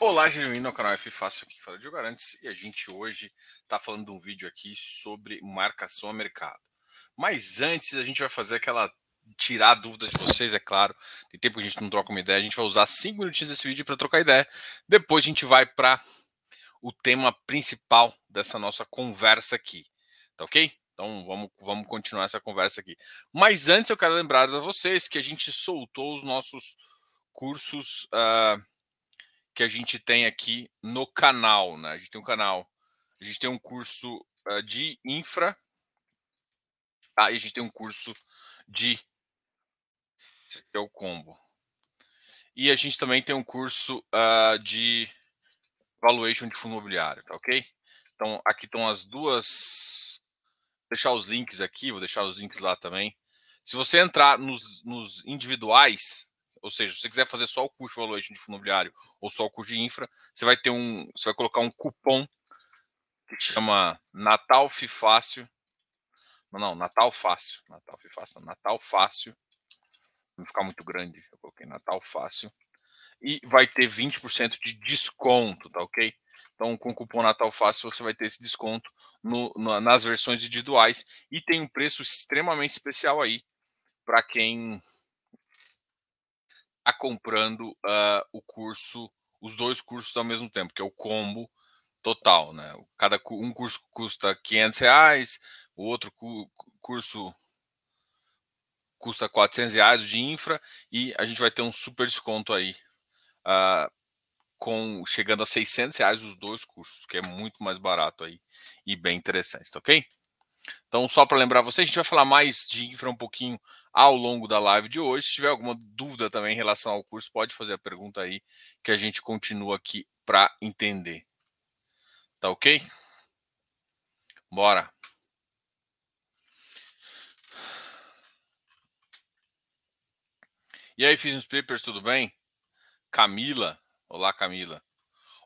Olá, seja bem-vindo ao canal F Fácil aqui fala de Garantes e a gente hoje está falando de um vídeo aqui sobre marcação a mercado. Mas antes a gente vai fazer aquela tirar dúvidas de vocês, é claro. Tem tempo que a gente não troca uma ideia, a gente vai usar cinco minutinhos desse vídeo para trocar ideia. Depois a gente vai para o tema principal dessa nossa conversa aqui, tá ok? Então vamos, vamos continuar essa conversa aqui. Mas antes eu quero lembrar a vocês que a gente soltou os nossos cursos. Uh, que a gente tem aqui no canal, né? A gente tem um canal, a gente tem um curso uh, de infra, ah, e a gente tem um curso de esse aqui é o combo. E a gente também tem um curso uh, de valuation de fundo imobiliário, tá ok? Então aqui estão as duas. Vou deixar os links aqui, vou deixar os links lá também. Se você entrar nos, nos individuais, ou seja, se você quiser fazer só o de valuation de fundo imobiliário ou só o curso de infra, você vai ter um, você vai colocar um cupom que chama Natal Fácil. Não, não, Natal Fácil. Natal Fácil, Natal Fácil. Não ficar muito grande, eu coloquei Natal Fácil. E vai ter 20% de desconto, tá ok? Então, com o cupom Natal Fácil, você vai ter esse desconto no, nas versões individuais. E tem um preço extremamente especial aí para quem Tá comprando uh, o curso, os dois cursos ao mesmo tempo, que é o combo total, né? Cada um curso custa 500 reais, o outro cu curso custa 400 reais de infra e a gente vai ter um super desconto aí uh, com chegando a 600 reais os dois cursos, que é muito mais barato aí e bem interessante, tá ok? Então, só para lembrar você, a gente vai falar mais de infra um pouquinho ao longo da live de hoje. Se tiver alguma dúvida também em relação ao curso, pode fazer a pergunta aí que a gente continua aqui para entender. Tá ok? Bora. E aí, fiz uns papers, tudo bem? Camila. Olá, Camila.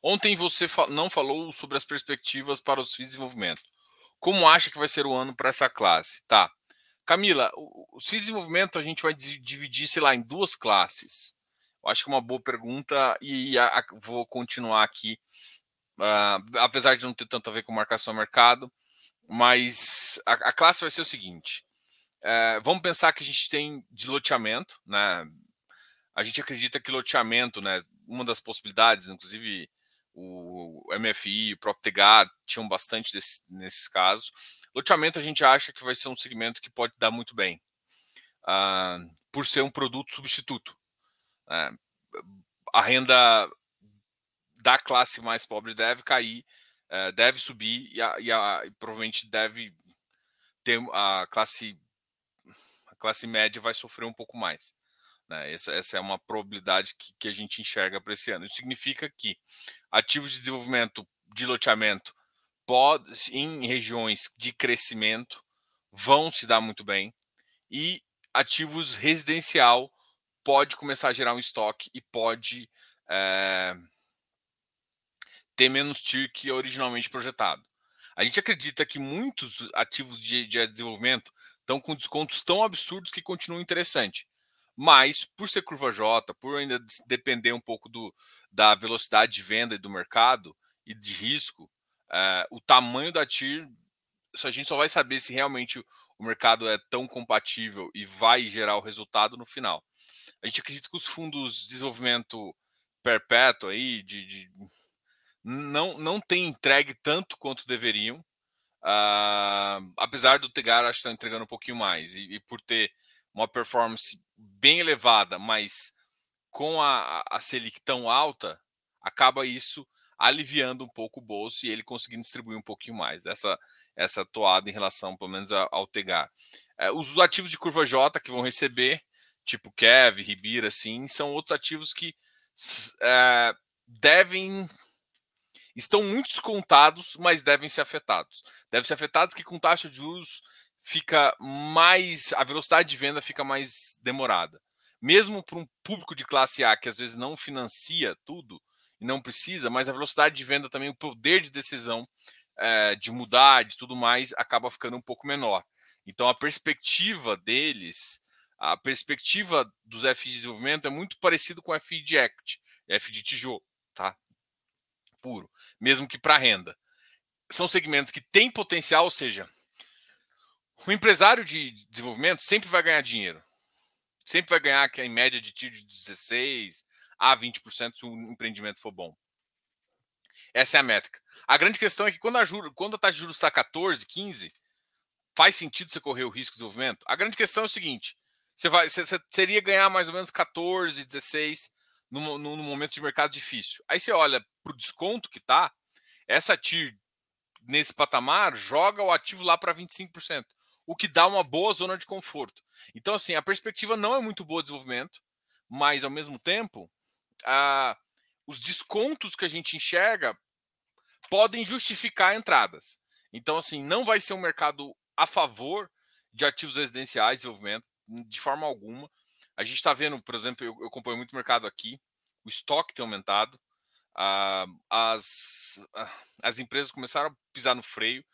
Ontem você não falou sobre as perspectivas para os FIIs de desenvolvimento. Como acha que vai ser o ano para essa classe? Tá. Camila, os FIIs de a gente vai dividir, sei lá, em duas classes. Eu acho que é uma boa pergunta e a, a, vou continuar aqui, uh, apesar de não ter tanto a ver com marcação mercado, mas a, a classe vai ser o seguinte: uh, vamos pensar que a gente tem de loteamento, né? A gente acredita que loteamento, né? Uma das possibilidades, inclusive o MFI, o próprio TGA tinham bastante desse, nesses casos. Loteamento a gente acha que vai ser um segmento que pode dar muito bem, uh, por ser um produto substituto. Uh, a renda da classe mais pobre deve cair, uh, deve subir e, a, e, a, e, provavelmente deve ter a classe a classe média vai sofrer um pouco mais. Né? Essa, essa, é uma probabilidade que, que a gente enxerga para esse ano. Isso significa que ativos de desenvolvimento de loteamento pode, em regiões de crescimento vão se dar muito bem e ativos residencial pode começar a gerar um estoque e pode é, ter menos TIR que originalmente projetado. A gente acredita que muitos ativos de, de desenvolvimento estão com descontos tão absurdos que continuam interessante. Mas, por ser curva J, por ainda depender um pouco do, da velocidade de venda do mercado e de risco, é, o tamanho da TIR, a gente só vai saber se realmente o mercado é tão compatível e vai gerar o resultado no final. A gente acredita que os fundos de desenvolvimento perpétuo aí, de, de não, não tem entregue tanto quanto deveriam, uh, apesar do Tegar acho que está entregando um pouquinho mais, e, e por ter uma performance bem elevada, mas com a, a Selic tão alta, acaba isso aliviando um pouco o bolso e ele conseguindo distribuir um pouquinho mais. Essa essa toada em relação, pelo menos, ao Tegar. É, os ativos de curva J que vão receber, tipo Kev, Ribira, assim, são outros ativos que é, devem estão muito descontados, mas devem ser afetados. Devem ser afetados que com taxa de juros fica mais. a velocidade de venda fica mais demorada. Mesmo para um público de classe A que às vezes não financia tudo e não precisa, mas a velocidade de venda também, o poder de decisão é, de mudar, de tudo mais, acaba ficando um pouco menor. Então a perspectiva deles, a perspectiva dos FI de desenvolvimento é muito parecido com FI de equity, F de tijolo, tá? puro, mesmo que para renda. São segmentos que têm potencial, ou seja, o empresário de desenvolvimento sempre vai ganhar dinheiro. Sempre vai ganhar que em média de tiro de 16 a 20% se o empreendimento for bom. Essa é a métrica. A grande questão é que quando a, juro, quando a taxa de juros está 14, 15, faz sentido você correr o risco de desenvolvimento? A grande questão é o seguinte: você, vai, você, você seria ganhar mais ou menos 14, 16 no, no momento de mercado difícil. Aí você olha para o desconto que está, essa TIR nesse patamar joga o ativo lá para 25%, o que dá uma boa zona de conforto. Então, assim, a perspectiva não é muito boa de desenvolvimento, mas ao mesmo tempo, os descontos que a gente enxerga podem justificar entradas. Então, assim, não vai ser um mercado a favor de ativos residenciais e desenvolvimento, de forma alguma. A gente está vendo, por exemplo, eu, eu acompanho muito o mercado aqui, o estoque tem aumentado, uh, as, uh, as empresas começaram a pisar no freio.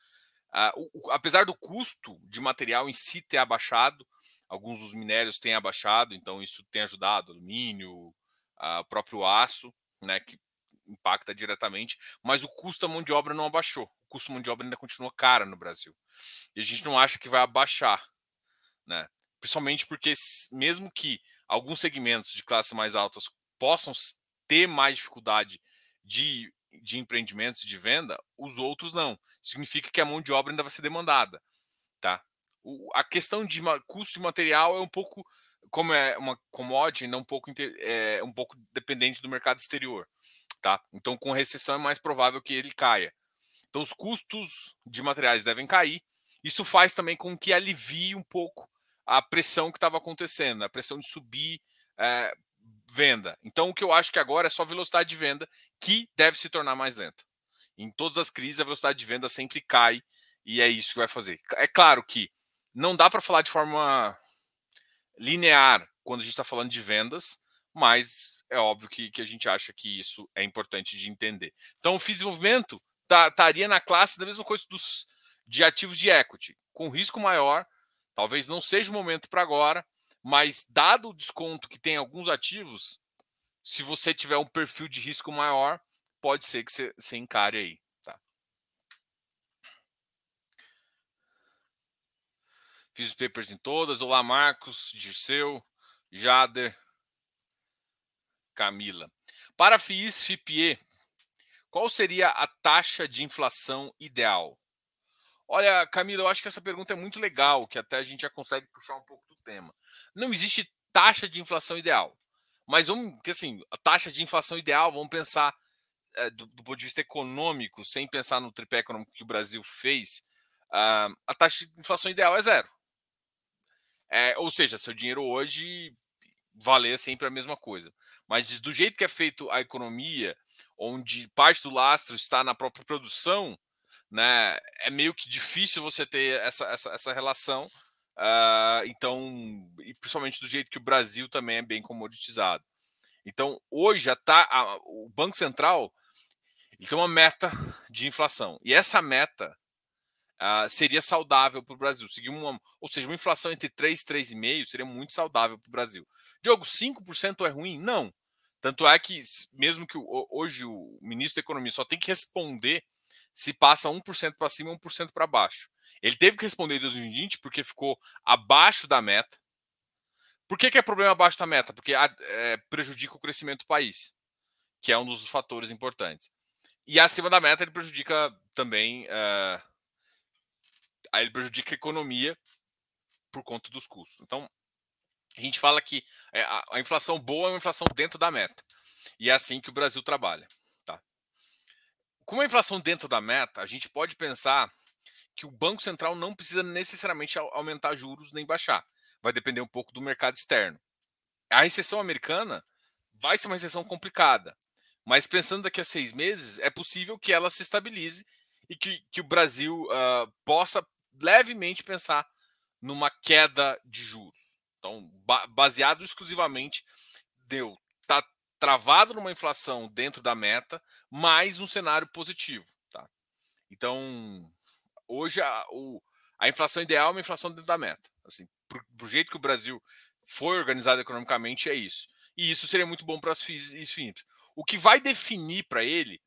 Uh, o, apesar do custo de material em si ter abaixado, alguns dos minérios têm abaixado, então isso tem ajudado, alumínio, o próprio aço, né, que impacta diretamente, mas o custo da mão de obra não abaixou. O custo da mão de obra ainda continua cara no Brasil. E a gente não acha que vai abaixar, né? Principalmente porque mesmo que alguns segmentos de classe mais altas possam ter mais dificuldade de, de empreendimentos de venda, os outros não. Significa que a mão de obra ainda vai ser demandada, tá? O, a questão de custo de material é um pouco como é uma commodity, ainda um pouco é, um pouco dependente do mercado exterior, tá? Então com recessão é mais provável que ele caia. Então os custos de materiais devem cair. Isso faz também com que alivie um pouco a pressão que estava acontecendo, a pressão de subir é, venda. Então, o que eu acho que agora é só velocidade de venda que deve se tornar mais lenta. Em todas as crises, a velocidade de venda sempre cai e é isso que vai fazer. É claro que não dá para falar de forma linear quando a gente está falando de vendas, mas é óbvio que, que a gente acha que isso é importante de entender. Então, o FII desenvolvimento estaria na classe da mesma coisa dos, de ativos de equity, com risco maior. Talvez não seja o momento para agora, mas dado o desconto que tem alguns ativos, se você tiver um perfil de risco maior, pode ser que você, você encare aí. Tá? Fiz os papers em todas. Olá, Marcos, Dirceu, Jader, Camila. Para FIIs FIPE, qual seria a taxa de inflação ideal? Olha, Camila, eu acho que essa pergunta é muito legal, que até a gente já consegue puxar um pouco tema. Não existe taxa de inflação ideal. Mas vamos, que assim, a taxa de inflação ideal, vamos pensar é, do, do, ponto de vista econômico, sem pensar no tripé econômico que o Brasil fez, uh, a taxa de inflação ideal é zero. É, ou seja, seu dinheiro hoje valer sempre a mesma coisa. Mas do jeito que é feito a economia, onde parte do lastro está na própria produção, né, é meio que difícil você ter essa, essa, essa relação. Uh, então, e principalmente do jeito que o Brasil também é bem comoditizado. Então, hoje já tá a, o Banco Central ele tem uma meta de inflação. E essa meta uh, seria saudável para o Brasil. Seguir uma, ou seja, uma inflação entre 3 e 3,5 seria muito saudável para o Brasil. Diogo, 5% é ruim? Não. Tanto é que, mesmo que hoje o ministro da Economia só tem que responder se passa 1% para cima e 1% para baixo. Ele teve que responder em 2020 porque ficou abaixo da meta. Por que, que é problema abaixo da meta? Porque é, prejudica o crescimento do país, que é um dos fatores importantes. E acima da meta ele prejudica também. Uh, aí ele prejudica a economia por conta dos custos. Então, a gente fala que é, a inflação boa é uma inflação dentro da meta. E é assim que o Brasil trabalha com a inflação dentro da meta, a gente pode pensar que o Banco Central não precisa necessariamente aumentar juros nem baixar. Vai depender um pouco do mercado externo. A recessão americana vai ser uma recessão complicada, mas pensando daqui a seis meses, é possível que ela se estabilize e que, que o Brasil uh, possa levemente pensar numa queda de juros. Então, ba baseado exclusivamente deu tá travado numa inflação dentro da meta, mais um cenário positivo. Tá? Então, hoje a, o, a inflação ideal é uma inflação dentro da meta. Assim, pro, jeito que o Brasil foi organizado economicamente, é isso. E isso seria muito bom para as FIIs. O que vai definir para ele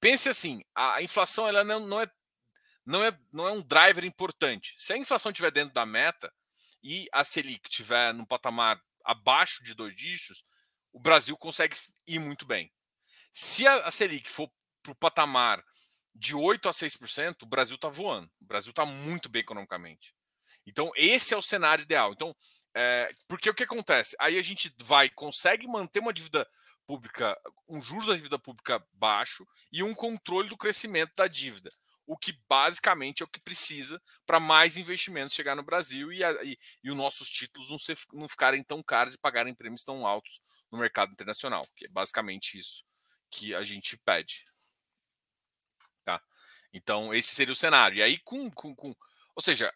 pense assim, a inflação ela não, não, é, não, é, não é um driver importante. Se a inflação estiver dentro da meta e a Selic estiver num patamar abaixo de dois dígitos, o Brasil consegue ir muito bem. Se a Selic for para o patamar de 8 a 6%, o Brasil está voando. O Brasil está muito bem economicamente. Então, esse é o cenário ideal. Então, é, porque o que acontece? Aí a gente vai, consegue manter uma dívida pública, um juros da dívida pública baixo e um controle do crescimento da dívida. O que basicamente é o que precisa para mais investimentos chegar no Brasil e, a, e, e os nossos títulos não, ser, não ficarem tão caros e pagarem prêmios tão altos no mercado internacional. Que é basicamente isso que a gente pede. Então, esse seria o cenário. E aí, com. com, com ou seja,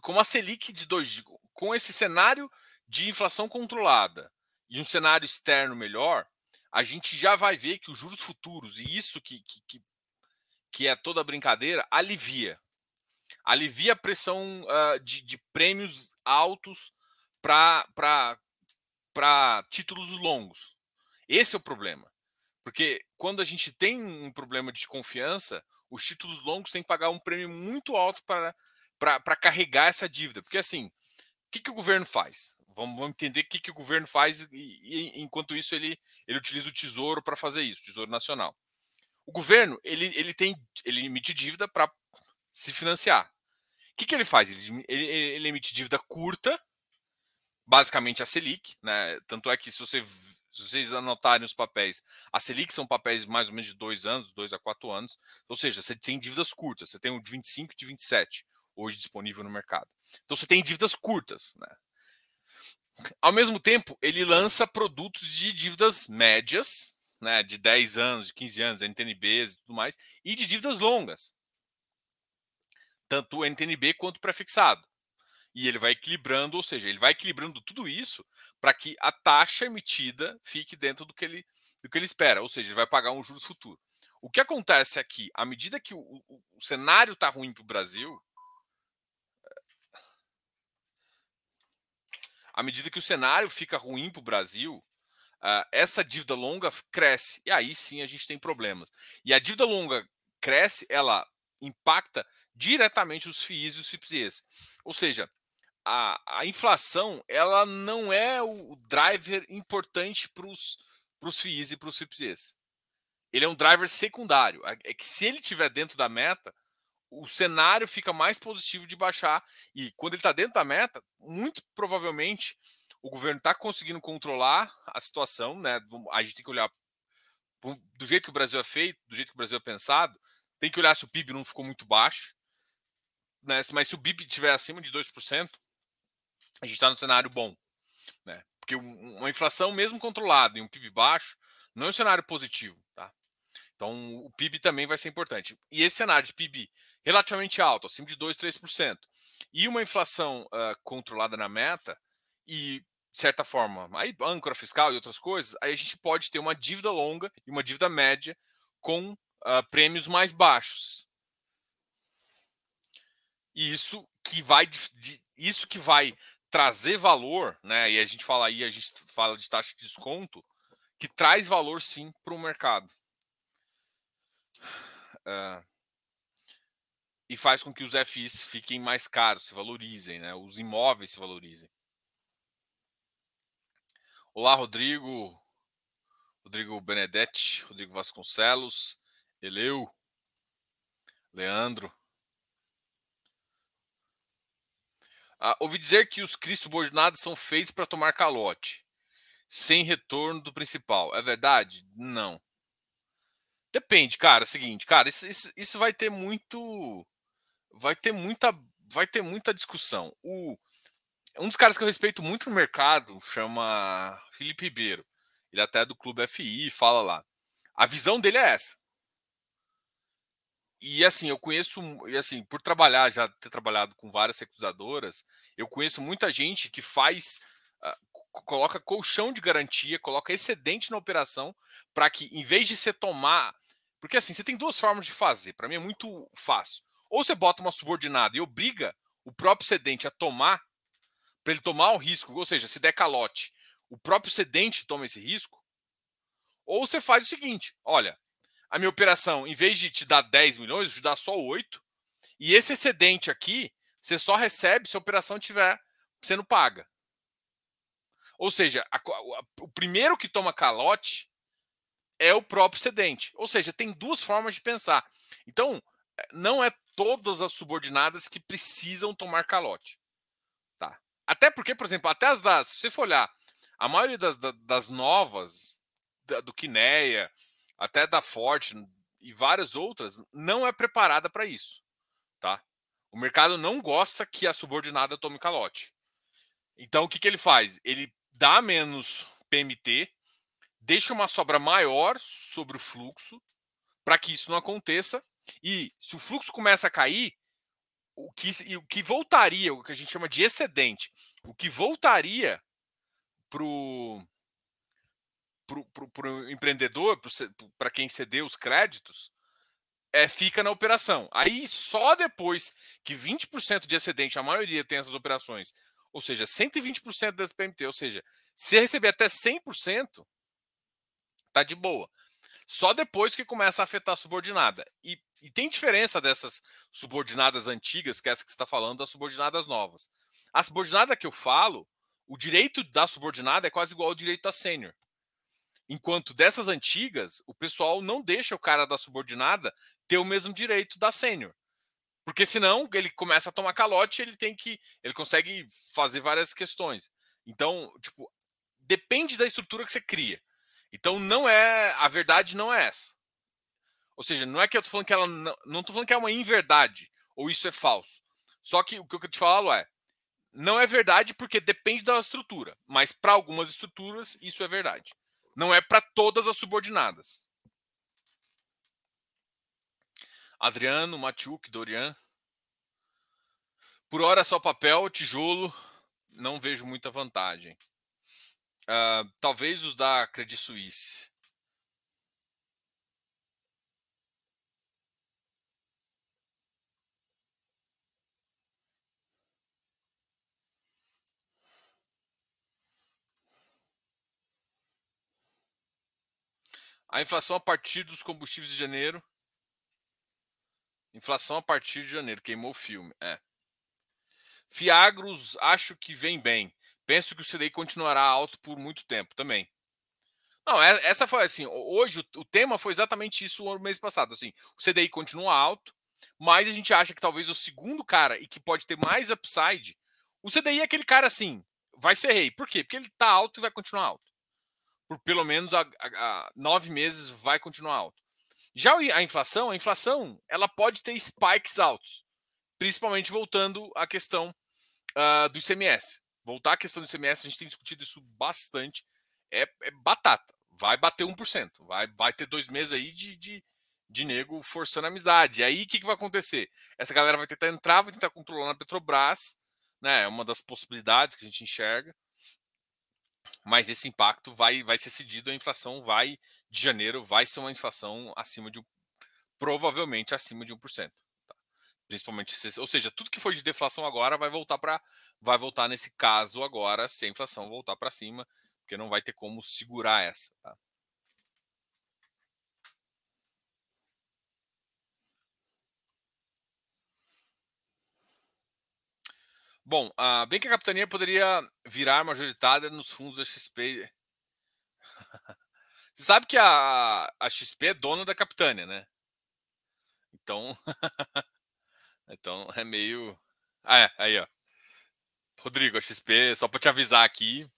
com uma Selic de dois. Com esse cenário de inflação controlada e um cenário externo melhor, a gente já vai ver que os juros futuros, e isso que, que, que, é toda a brincadeira, alivia. Alivia a pressão uh, de, de prêmios altos para títulos longos. Esse é o problema. Porque quando a gente tem um problema de confiança, os títulos longos têm que pagar um prêmio muito alto para carregar essa dívida. Porque assim, o que, que o governo faz? Vamos, vamos entender o que, que o governo faz e, e enquanto isso ele, ele utiliza o tesouro para fazer isso, o Tesouro Nacional. O governo ele, ele tem ele emite dívida para se financiar. O que, que ele faz? Ele, ele, ele emite dívida curta, basicamente a Selic, né? Tanto é que se você se vocês anotarem os papéis, a Selic são papéis mais ou menos de dois anos, dois a quatro anos. Ou seja, você tem dívidas curtas. Você tem um de 25 e de 27 hoje disponível no mercado. Então você tem dívidas curtas. Né? Ao mesmo tempo, ele lança produtos de dívidas médias, né, de 10 anos, de 15 anos, NTNBs e tudo mais, e de dívidas longas. Tanto o NTNB quanto o prefixado e ele vai equilibrando, ou seja, ele vai equilibrando tudo isso para que a taxa emitida fique dentro do que ele do que ele espera, ou seja, ele vai pagar um juros futuro. O que acontece aqui, à medida que o, o, o cenário está ruim para o Brasil, à medida que o cenário fica ruim para o Brasil, essa dívida longa cresce e aí sim a gente tem problemas. E a dívida longa cresce, ela impacta diretamente os FIIs e os FIPS. Ou seja, a, a inflação ela não é o driver importante para os FIIs e para os FIPS. Ele é um driver secundário. É que se ele estiver dentro da meta, o cenário fica mais positivo de baixar. E quando ele está dentro da meta, muito provavelmente o governo está conseguindo controlar a situação. Né? A gente tem que olhar do jeito que o Brasil é feito, do jeito que o Brasil é pensado, tem que olhar se o PIB não ficou muito baixo. Né? Mas se o PIB estiver acima de 2%, a gente está no cenário bom. Né? Porque uma inflação, mesmo controlada e um PIB baixo, não é um cenário positivo. Tá? Então, o PIB também vai ser importante. E esse cenário de PIB relativamente alto, acima de 2%, 3%, e uma inflação uh, controlada na meta, e, de certa forma, aí âncora fiscal e outras coisas, aí a gente pode ter uma dívida longa e uma dívida média com uh, prêmios mais baixos. E isso que vai isso que vai trazer valor, né? E a gente fala aí, a gente fala de taxa de desconto, que traz valor sim para o mercado. Uh, e faz com que os FIs fiquem mais caros, se valorizem, né? Os imóveis se valorizem. Olá, Rodrigo. Rodrigo Benedetti, Rodrigo Vasconcelos, Eleu, Leandro. Ah, ouvi dizer que os CRIs subordinados são feitos para tomar calote, sem retorno do principal. É verdade? Não. Depende, cara. É o seguinte, cara, isso, isso, isso, vai ter muito. Vai ter muita. Vai ter muita discussão. O, um dos caras que eu respeito muito no mercado chama Felipe Ribeiro. Ele até é do Clube FI, fala lá. A visão dele é essa e assim, eu conheço, e assim, por trabalhar, já ter trabalhado com várias securizadoras, eu conheço muita gente que faz, uh, coloca colchão de garantia, coloca excedente na operação, para que em vez de você tomar. Porque assim, você tem duas formas de fazer, para mim é muito fácil. Ou você bota uma subordinada e obriga o próprio cedente a tomar, para ele tomar o risco, ou seja, se der calote, o próprio cedente toma esse risco. Ou você faz o seguinte: olha, a minha operação, em vez de te dar 10 milhões, te dá só 8. E esse excedente aqui, você só recebe se a operação estiver sendo paga. Ou seja, a, a, o primeiro que toma calote é o próprio excedente. Ou seja, tem duas formas de pensar. Então, não é todas as subordinadas que precisam tomar calote. Tá? Até porque, por exemplo, até as das. Se você for olhar, a maioria das, das novas, do Kineia, até da Forte e várias outras, não é preparada para isso. Tá? O mercado não gosta que a subordinada tome calote. Então, o que, que ele faz? Ele dá menos PMT, deixa uma sobra maior sobre o fluxo, para que isso não aconteça. E se o fluxo começa a cair, o que, o que voltaria, o que a gente chama de excedente, o que voltaria para o empreendedor, para quem cedeu os créditos, é, fica na operação. Aí só depois que 20% de excedente, a maioria tem essas operações, ou seja, 120% das PMT, ou seja, se receber até 100%, tá de boa. Só depois que começa a afetar a subordinada. E, e tem diferença dessas subordinadas antigas, que é essa que está falando, das subordinadas novas. A subordinada que eu falo, o direito da subordinada é quase igual ao direito da sênior. Enquanto dessas antigas, o pessoal não deixa o cara da subordinada ter o mesmo direito da sênior. Porque senão ele começa a tomar calote, ele tem que. ele consegue fazer várias questões. Então, tipo, depende da estrutura que você cria. Então não é. A verdade não é essa. Ou seja, não é que eu tô falando que ela. Não, não tô falando que é uma inverdade, ou isso é falso. Só que o que eu te falo é. Não é verdade porque depende da estrutura. Mas para algumas estruturas, isso é verdade. Não é para todas as subordinadas. Adriano, Matiuk, Dorian. Por hora só papel, tijolo, não vejo muita vantagem. Uh, talvez os da Credit Suisse. A inflação a partir dos combustíveis de janeiro. Inflação a partir de janeiro. Queimou o filme. É. Fiagros, acho que vem bem. Penso que o CDI continuará alto por muito tempo também. Não, é, essa foi assim. Hoje o tema foi exatamente isso o mês passado. Assim, o CDI continua alto, mas a gente acha que talvez o segundo cara e que pode ter mais upside, o CDI é aquele cara assim, vai ser rei. Por quê? Porque ele está alto e vai continuar alto. Por pelo menos a, a, a nove meses vai continuar alto. Já a inflação, a inflação ela pode ter spikes altos, principalmente voltando à questão uh, do ICMS voltar à questão do ICMS, a gente tem discutido isso bastante. É, é batata. Vai bater 1%. Vai, vai ter dois meses aí de, de, de nego forçando a amizade. E aí o que, que vai acontecer? Essa galera vai tentar entrar, vai tentar controlar na Petrobras. Né? É uma das possibilidades que a gente enxerga. Mas esse impacto vai, vai ser cedido, a inflação vai, de janeiro, vai ser uma inflação acima de provavelmente acima de 1%. Principalmente, ou seja, tudo que foi de deflação agora vai voltar para vai voltar nesse caso agora, se a inflação voltar para cima, porque não vai ter como segurar essa, tá? Bom, uh, bem que a capitania poderia virar majoritária nos fundos da XP. Você sabe que a, a XP é dona da capitânia, né? Então, Então é meio. Ah, é, aí, ó. Rodrigo, a XP, só para te avisar aqui,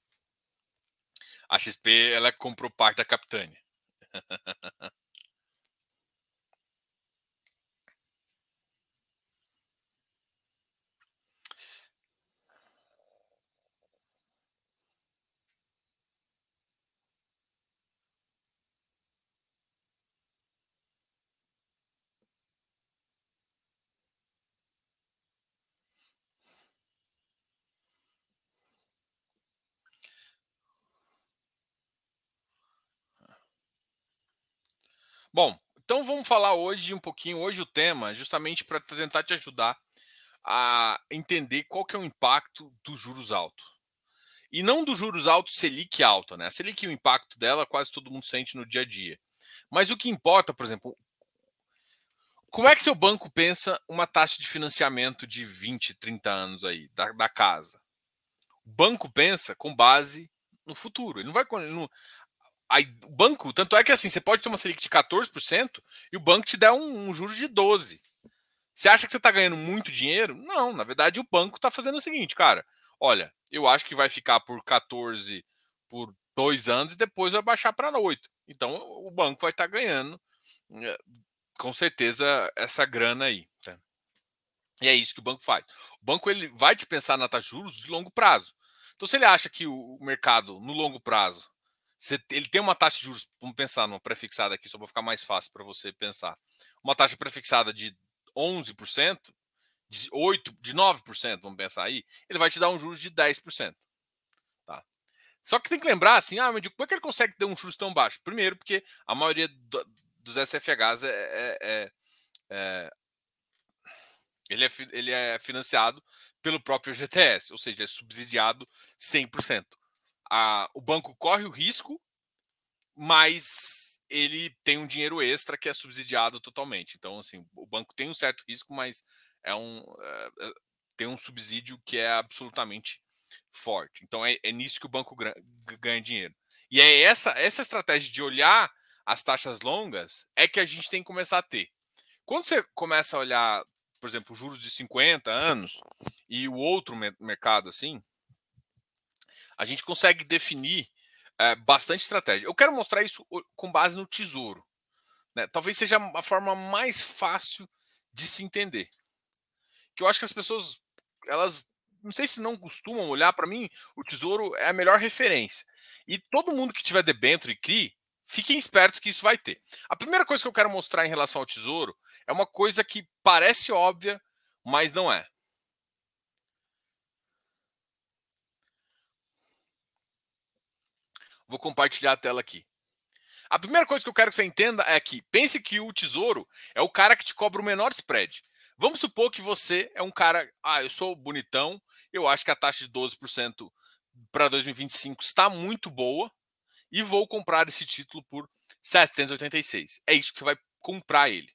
a XP ela comprou parte da Capitânia. Bom, então vamos falar hoje um pouquinho, hoje o tema, justamente para tentar te ajudar a entender qual que é o impacto dos juros altos. E não dos juros altos Selic alta, né? A Selic, o impacto dela, quase todo mundo sente no dia a dia. Mas o que importa, por exemplo, como é que seu banco pensa uma taxa de financiamento de 20, 30 anos aí, da, da casa? O banco pensa com base no futuro. Ele não vai. Ele não, aí, o banco, tanto é que assim, você pode ter uma Selic de 14% e o banco te der um, um juro de 12%. Você acha que você está ganhando muito dinheiro? Não, na verdade o banco está fazendo o seguinte, cara. Olha, eu acho que vai ficar por 14 por dois anos e depois vai baixar para 8. Então o banco vai estar tá ganhando eh, com certeza essa grana aí. Tá? E é isso que o banco faz. O banco ele vai te pensar na taxa de juros de longo prazo. Então se ele acha que o mercado no longo prazo ele tem uma taxa de juros, vamos pensar numa prefixada aqui, só para ficar mais fácil para você pensar. Uma taxa prefixada de 11%, de 8%, de 9%, vamos pensar aí, ele vai te dar um juros de 10%. Tá? Só que tem que lembrar assim, ah, mas como é que ele consegue ter um juros tão baixo? Primeiro, porque a maioria do, dos SFHs é, é, é, é, ele, é, ele é financiado pelo próprio GTS, ou seja, é subsidiado 100%. A, o banco corre o risco, mas ele tem um dinheiro extra que é subsidiado totalmente. Então, assim, o banco tem um certo risco, mas é um é, tem um subsídio que é absolutamente forte. Então, é, é nisso que o banco ganha dinheiro. E é essa essa estratégia de olhar as taxas longas é que a gente tem que começar a ter. Quando você começa a olhar, por exemplo, juros de 50 anos e o outro mercado assim, a gente consegue definir é, bastante estratégia. Eu quero mostrar isso com base no tesouro. Né? Talvez seja a forma mais fácil de se entender. Que eu acho que as pessoas, elas, não sei se não costumam olhar para mim, o tesouro é a melhor referência. E todo mundo que tiver debênture e CRI, fiquem espertos que isso vai ter. A primeira coisa que eu quero mostrar em relação ao tesouro é uma coisa que parece óbvia, mas não é. Vou compartilhar a tela aqui. A primeira coisa que eu quero que você entenda é que pense que o tesouro é o cara que te cobra o menor spread. Vamos supor que você é um cara, ah, eu sou bonitão, eu acho que a taxa de 12% para 2025 está muito boa e vou comprar esse título por 786. É isso que você vai comprar ele.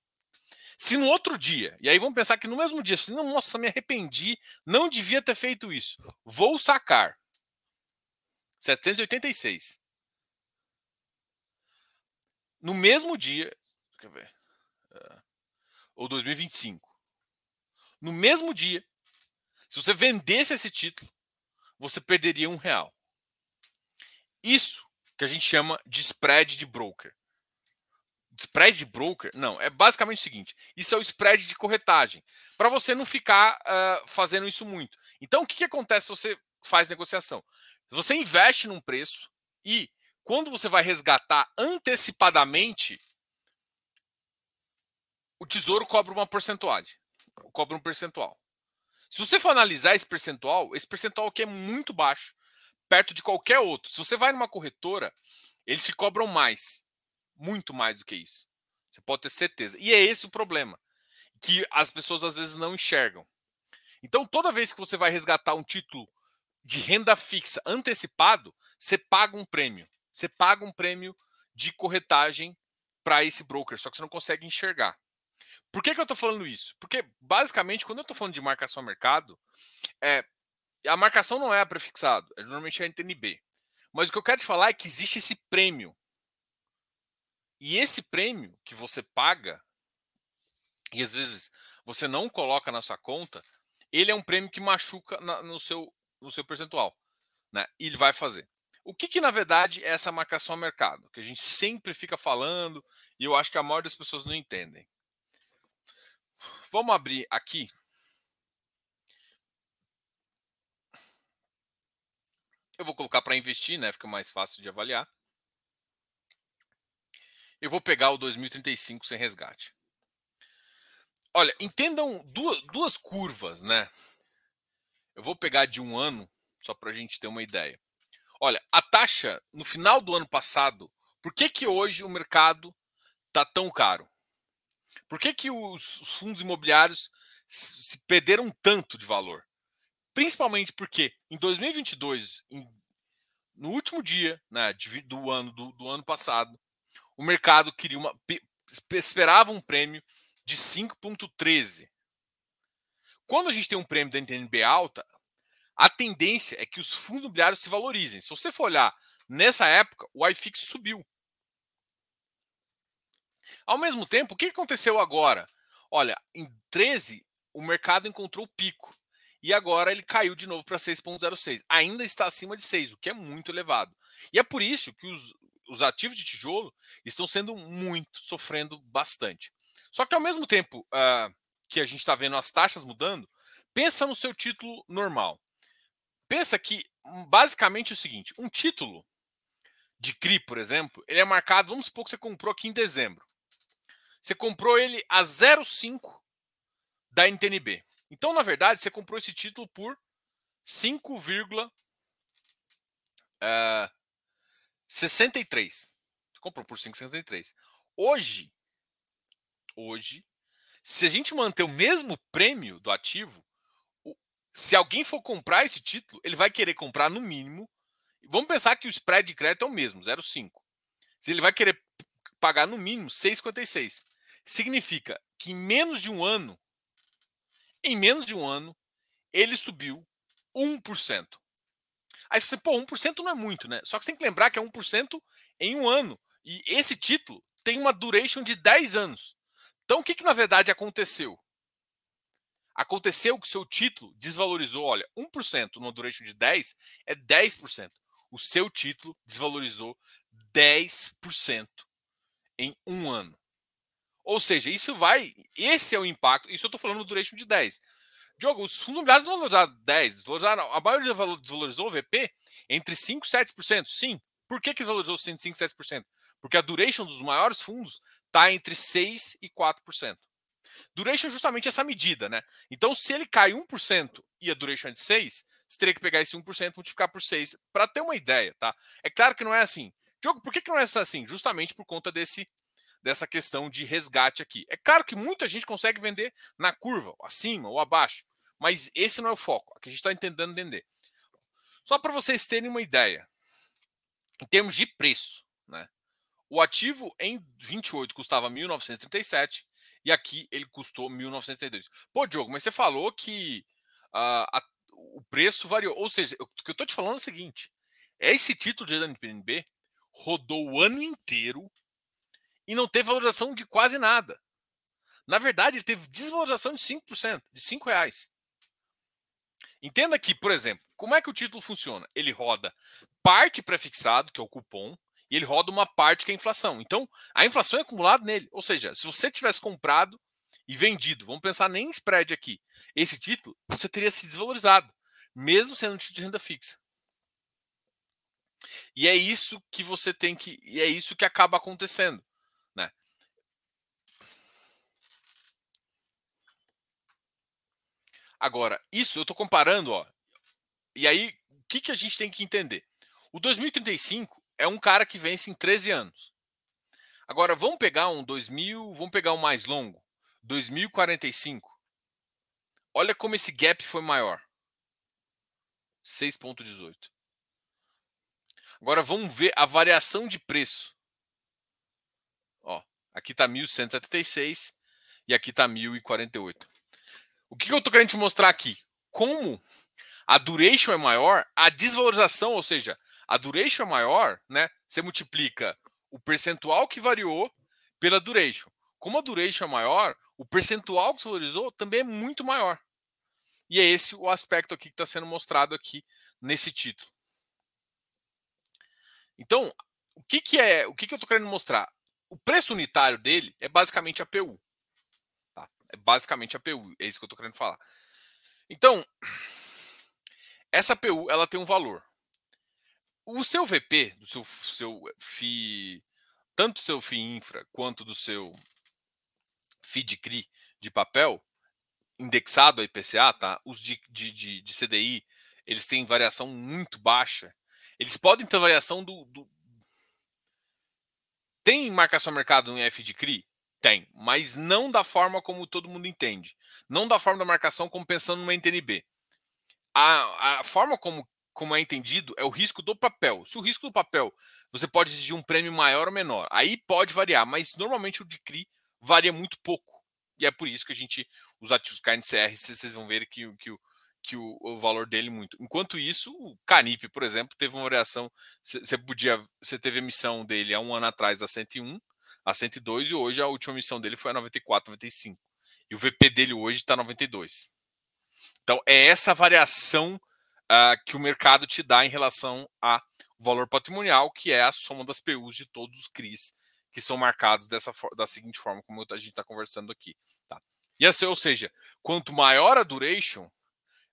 Se no outro dia, e aí vamos pensar que no mesmo dia, não, nossa, me arrependi, não devia ter feito isso. Vou sacar 786 no mesmo dia, quer ver, uh, ou 2025, no mesmo dia, se você vendesse esse título, você perderia um real. Isso que a gente chama de spread de broker. Spread de broker? Não, é basicamente o seguinte: isso é o spread de corretagem. Para você não ficar uh, fazendo isso muito. Então, o que, que acontece se você faz negociação? Você investe num preço e quando você vai resgatar antecipadamente, o tesouro cobra uma porcentagem, cobra um percentual. Se você for analisar esse percentual, esse percentual aqui é muito baixo, perto de qualquer outro. Se você vai numa corretora, eles te cobram mais, muito mais do que isso. Você pode ter certeza. E é esse o problema, que as pessoas às vezes não enxergam. Então, toda vez que você vai resgatar um título de renda fixa antecipado, você paga um prêmio. Você paga um prêmio de corretagem para esse broker, só que você não consegue enxergar. Por que, que eu estou falando isso? Porque, basicamente, quando eu estou falando de marcação a mercado, é, a marcação não é a prefixado, é normalmente a NTNB. Mas o que eu quero te falar é que existe esse prêmio. E esse prêmio que você paga, e às vezes você não coloca na sua conta, ele é um prêmio que machuca na, no, seu, no seu percentual. Né? E ele vai fazer. O que, que, na verdade, é essa marcação a mercado? Que a gente sempre fica falando e eu acho que a maioria das pessoas não entendem. Vamos abrir aqui. Eu vou colocar para investir, né? Fica mais fácil de avaliar. Eu vou pegar o 2035 sem resgate. Olha, entendam duas, duas curvas, né? Eu vou pegar de um ano, só para a gente ter uma ideia. Olha, a taxa no final do ano passado, por que, que hoje o mercado está tão caro? Por que, que os fundos imobiliários se perderam tanto de valor? Principalmente porque em 2022, em, no último dia né, do ano do, do ano passado, o mercado queria uma esperava um prêmio de 5,13. Quando a gente tem um prêmio da NTNB alta, a tendência é que os fundos imobiliários se valorizem. Se você for olhar nessa época, o iFix subiu. Ao mesmo tempo, o que aconteceu agora? Olha, em 13, o mercado encontrou o pico. E agora ele caiu de novo para 6,06. Ainda está acima de 6, o que é muito elevado. E é por isso que os, os ativos de tijolo estão sendo muito, sofrendo bastante. Só que ao mesmo tempo uh, que a gente está vendo as taxas mudando, pensa no seu título normal. Pensa que hum, basicamente é o seguinte: um título de CRI, por exemplo, ele é marcado, vamos supor que você comprou aqui em dezembro. Você comprou ele a 0,5 da NTNB. Então, na verdade, você comprou esse título por 5,63. Uh, comprou por 5,63. Hoje, hoje, se a gente manter o mesmo prêmio do ativo, se alguém for comprar esse título, ele vai querer comprar no mínimo. Vamos pensar que o spread de crédito é o mesmo, 0,5. Se ele vai querer pagar no mínimo 6,56. Significa que em menos de um ano, em menos de um ano, ele subiu 1%. Aí você, pô, 1% não é muito, né? Só que você tem que lembrar que é 1% em um ano. E esse título tem uma duration de 10 anos. Então, o que, que na verdade aconteceu? Aconteceu que seu título desvalorizou, olha, 1% numa duration de 10 é 10%. O seu título desvalorizou 10% em um ano. Ou seja, isso vai. Esse é o impacto. Isso eu estou falando do duration de 10. Diogo, os fundos imobiliários não valorizaram 10, desvalorizaram, a maioria desvalorizou o VP entre 5% e 7%. Sim. Por que, que desvalorizou 5% e 7%? Porque a duration dos maiores fundos está entre 6% e 4%. Duration é justamente essa medida, né? Então, se ele cai 1% e a duration é de 6, você teria que pegar esse 1% e multiplicar por 6 para ter uma ideia, tá? É claro que não é assim. Diogo, por que, que não é assim? Justamente por conta desse dessa questão de resgate aqui. É claro que muita gente consegue vender na curva, acima ou abaixo, mas esse não é o foco, que a gente está tentando entender. Só para vocês terem uma ideia, em termos de preço, né? O ativo em 28 custava 1.937 e aqui ele custou 1.932. Pô, Diogo, mas você falou que uh, a, o preço variou. Ou seja, o que eu estou te falando é o seguinte: esse título de NPNB rodou o ano inteiro e não teve valorização de quase nada. Na verdade, ele teve desvalorização de 5%, de 5 reais. Entenda que, por exemplo, como é que o título funciona? Ele roda parte prefixado, que é o cupom, e ele roda uma parte que é a inflação. Então, a inflação é acumulada nele. Ou seja, se você tivesse comprado e vendido, vamos pensar nem em spread aqui, esse título, você teria se desvalorizado, mesmo sendo um título de renda fixa. E é isso que você tem que. E é isso que acaba acontecendo. Agora, isso eu estou comparando, ó. E aí, o que, que a gente tem que entender? O 2035 é um cara que vence em 13 anos. Agora, vamos pegar um 2000, vamos pegar um mais longo, 2045. Olha como esse gap foi maior. 6.18. Agora vamos ver a variação de preço. Ó, aqui está 1176 e aqui está 1048. O que eu estou querendo te mostrar aqui? Como a duration é maior, a desvalorização, ou seja, a duration é maior, né? Você multiplica o percentual que variou pela duration. Como a duration é maior, o percentual que se valorizou também é muito maior. E é esse o aspecto aqui que está sendo mostrado aqui nesse título. Então, o que, que é, o que, que eu estou querendo mostrar? O preço unitário dele é basicamente a PU. É basicamente a PU, é isso que eu estou querendo falar. Então, essa PU ela tem um valor. O seu VP, do seu, seu FI, tanto do seu FI infra quanto do seu FI de CRI de papel, indexado a IPCA, tá? Os de, de, de, de, CDI, eles têm variação muito baixa. Eles podem ter variação do. do... Tem marcação mercado em F de CRI? Tem, mas não da forma como todo mundo entende. Não da forma da marcação como pensando numa NTNB. A, a forma como, como é entendido é o risco do papel. Se o risco do papel você pode exigir um prêmio maior ou menor. Aí pode variar, mas normalmente o de CRI varia muito pouco. E é por isso que a gente, os ativos KNCR, vocês vão ver que, que, que o, o, valor dele muito. Enquanto isso, o Canip, por exemplo, teve uma variação. Você podia, você teve emissão dele há um ano atrás a 101, a 102 e hoje a última emissão dele foi a 94, 95. E o VP dele hoje está 92. Então é essa variação uh, que o mercado te dá em relação ao valor patrimonial, que é a soma das PUs de todos os CRIs que são marcados dessa da seguinte forma, como a gente está conversando aqui. Tá? E assim, ou seja, quanto maior a duration,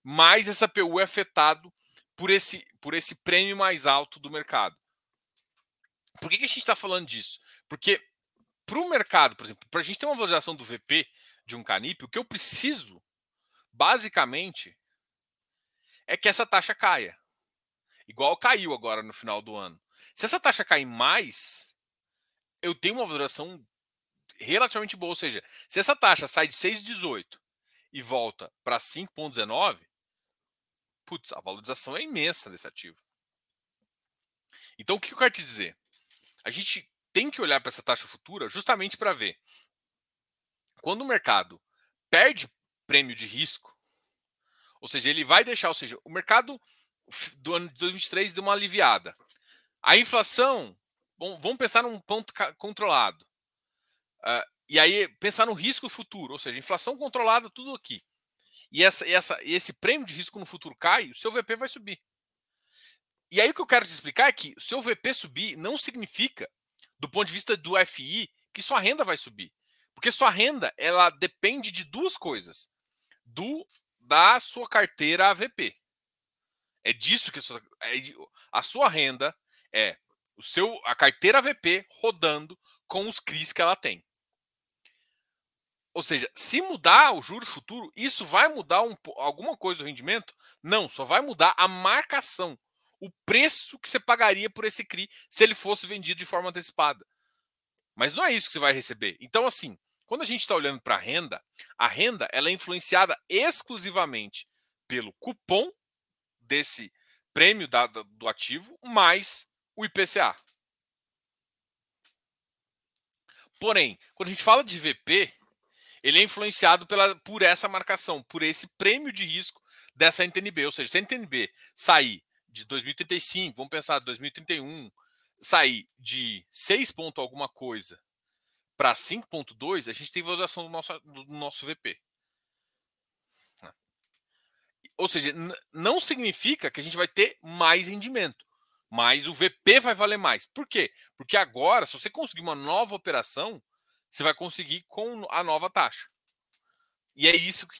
mais essa PU é afetado por esse, por esse prêmio mais alto do mercado. Por que, que a gente está falando disso? Porque para o mercado, por exemplo, para a gente ter uma valorização do VP de um Canip, o que eu preciso, basicamente, é que essa taxa caia. Igual caiu agora no final do ano. Se essa taxa cair mais, eu tenho uma valorização relativamente boa. Ou seja, se essa taxa sai de 6,18 e volta para 5,19, putz, a valorização é imensa desse ativo. Então, o que eu quero te dizer? A gente tem que olhar para essa taxa futura justamente para ver quando o mercado perde prêmio de risco, ou seja, ele vai deixar, ou seja, o mercado do ano de 2023 deu uma aliviada. A inflação, bom, vamos pensar num ponto controlado. Uh, e aí pensar no risco futuro, ou seja, inflação controlada, tudo aqui. E essa, essa, esse prêmio de risco no futuro cai, o seu VP vai subir. E aí o que eu quero te explicar é que o seu VP subir não significa, do ponto de vista do FI, que sua renda vai subir. Porque sua renda, ela depende de duas coisas. Do da sua carteira AVP. É disso que a sua, é, a sua renda é o seu a carteira AVP rodando com os CRIs que ela tem. Ou seja, se mudar o juro futuro, isso vai mudar um, alguma coisa do rendimento? Não, só vai mudar a marcação, o preço que você pagaria por esse CRI se ele fosse vendido de forma antecipada. Mas não é isso que você vai receber. Então, assim, quando a gente está olhando para a renda, a renda ela é influenciada exclusivamente pelo cupom desse prêmio da, do ativo mais o IPCA. Porém, quando a gente fala de VP, ele é influenciado pela, por essa marcação, por esse prêmio de risco dessa NTNB. Ou seja, se a NTNB sair de 2035, vamos pensar 2031, sair de 6 ponto alguma coisa para 5.2, a gente tem valorização do nosso, do nosso VP. Ou seja, não significa que a gente vai ter mais rendimento, mas o VP vai valer mais. Por quê? Porque agora, se você conseguir uma nova operação, você vai conseguir com a nova taxa. E é isso que.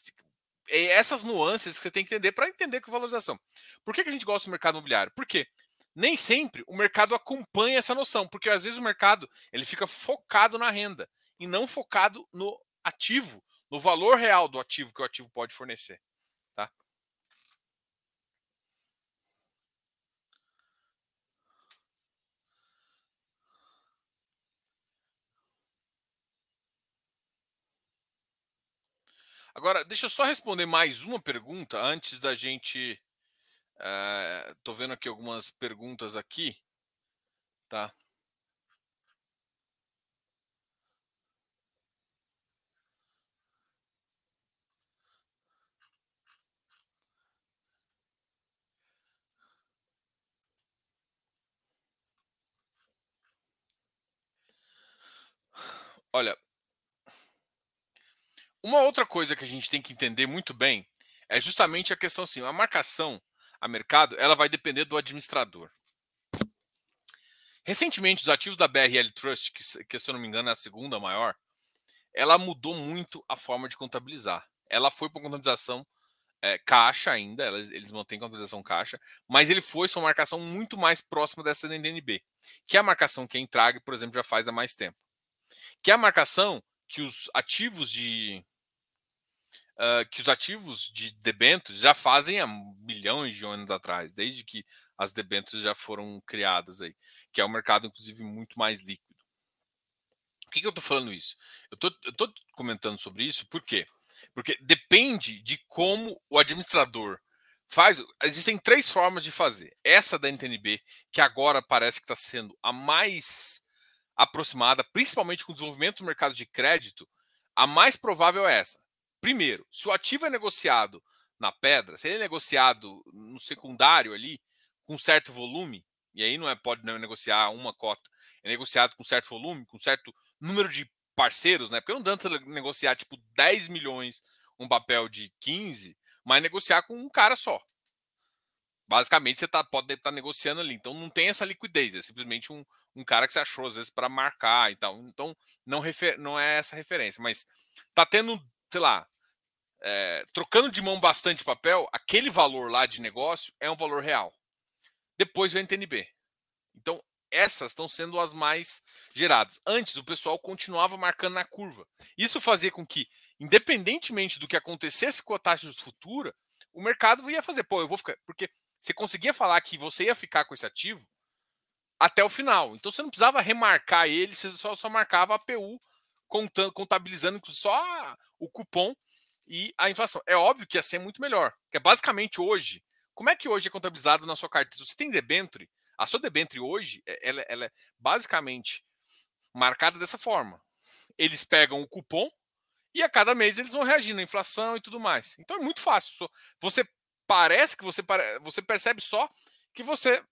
É essas nuances que você tem que entender para entender que valorização. Por que, que a gente gosta do mercado imobiliário? Porque nem sempre o mercado acompanha essa noção, porque às vezes o mercado ele fica focado na renda e não focado no ativo, no valor real do ativo que o ativo pode fornecer. Tá? Agora, deixa eu só responder mais uma pergunta antes da gente. Estou uh, vendo aqui algumas perguntas aqui, tá? Olha, uma outra coisa que a gente tem que entender muito bem é justamente a questão assim, a marcação a mercado, ela vai depender do administrador. Recentemente, os ativos da BRL Trust, que, que se eu não me engano é a segunda maior, ela mudou muito a forma de contabilizar. Ela foi para contabilização é, caixa ainda, eles, mantêm contabilização caixa, mas ele foi sua marcação muito mais próxima dessa DNB, que é a marcação que a Intrag, por exemplo, já faz há mais tempo. Que é a marcação que os ativos de uh, que os ativos de debêntures já fazem há milhões de anos atrás, desde que as debêntures já foram criadas aí, que é um mercado, inclusive, muito mais líquido. Por que, que eu estou falando isso? Eu estou comentando sobre isso por quê? Porque depende de como o administrador faz. Existem três formas de fazer. Essa da NTNB, que agora parece que está sendo a mais aproximada, principalmente com o desenvolvimento do mercado de crédito, a mais provável é essa. Primeiro, se o ativo é negociado na pedra, se ele é negociado no secundário ali, com certo volume, e aí não é pode não negociar uma cota, é negociado com certo volume, com certo número de parceiros, né? Porque não dá negociar tipo 10 milhões um papel de 15, mas negociar com um cara só. Basicamente, você tá, pode estar tá negociando ali. Então, não tem essa liquidez. É simplesmente um, um cara que você achou, às vezes, para marcar e tal. Então, não, refer, não é essa referência. Mas tá tendo, sei lá, é, trocando de mão bastante papel, aquele valor lá de negócio é um valor real. Depois vem o NTNB. Então, essas estão sendo as mais geradas. Antes, o pessoal continuava marcando na curva. Isso fazia com que, independentemente do que acontecesse com a taxa de futura, o mercado ia fazer, pô, eu vou ficar. Porque você conseguia falar que você ia ficar com esse ativo até o final. Então você não precisava remarcar ele, você só, só marcava a PU contando, contabilizando só o cupom e a inflação. É óbvio que ia ser muito melhor. Que é basicamente hoje. Como é que hoje é contabilizado na sua carteira? Se você tem debenture, a sua debenture hoje, é, ela, ela é basicamente marcada dessa forma. Eles pegam o cupom e a cada mês eles vão reagindo à inflação e tudo mais. Então é muito fácil. Você parece que você, você percebe só que você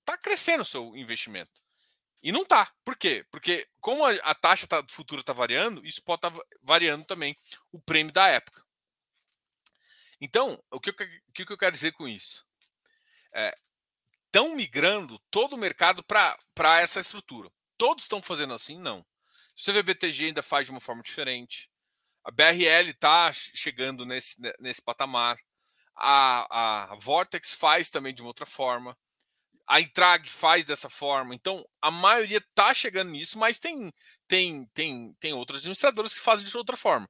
está crescendo o seu investimento. E não está. Por quê? Porque como a, taxa tá, futura está variando, isso pode estar tá variando também o prêmio da época. Então, o que, eu, que eu quero dizer com isso? Estão é, migrando todo o mercado para essa estrutura. Todos estão fazendo assim? Não. O CVBTG ainda faz de uma forma diferente. A BRL está chegando nesse, nesse patamar a, a Vortex faz também de uma outra forma, a Intrag faz dessa forma. Então, a maioria está chegando nisso, mas tem, tem, tem, tem outras administradoras que fazem de outra forma.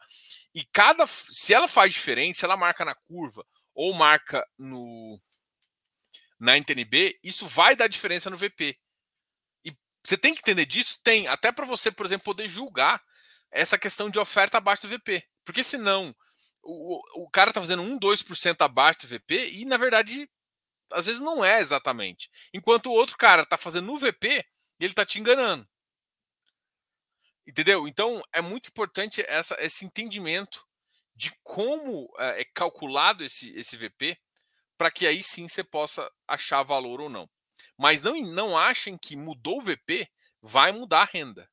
E cada, se ela faz diferente, se ela marca na curva ou marca no na NTNB, isso vai dar diferença no VP. E você tem que entender disso? Tem. Até para você, por exemplo, poder julgar essa questão de oferta abaixo do VP. Porque senão o, o cara tá fazendo 1, 2% abaixo do VP e, na verdade, às vezes não é exatamente. Enquanto o outro cara tá fazendo no VP e ele tá te enganando. Entendeu? Então é muito importante essa, esse entendimento de como é, é calculado esse, esse VP para que aí sim você possa achar valor ou não. Mas não, não achem que mudou o VP, vai mudar a renda.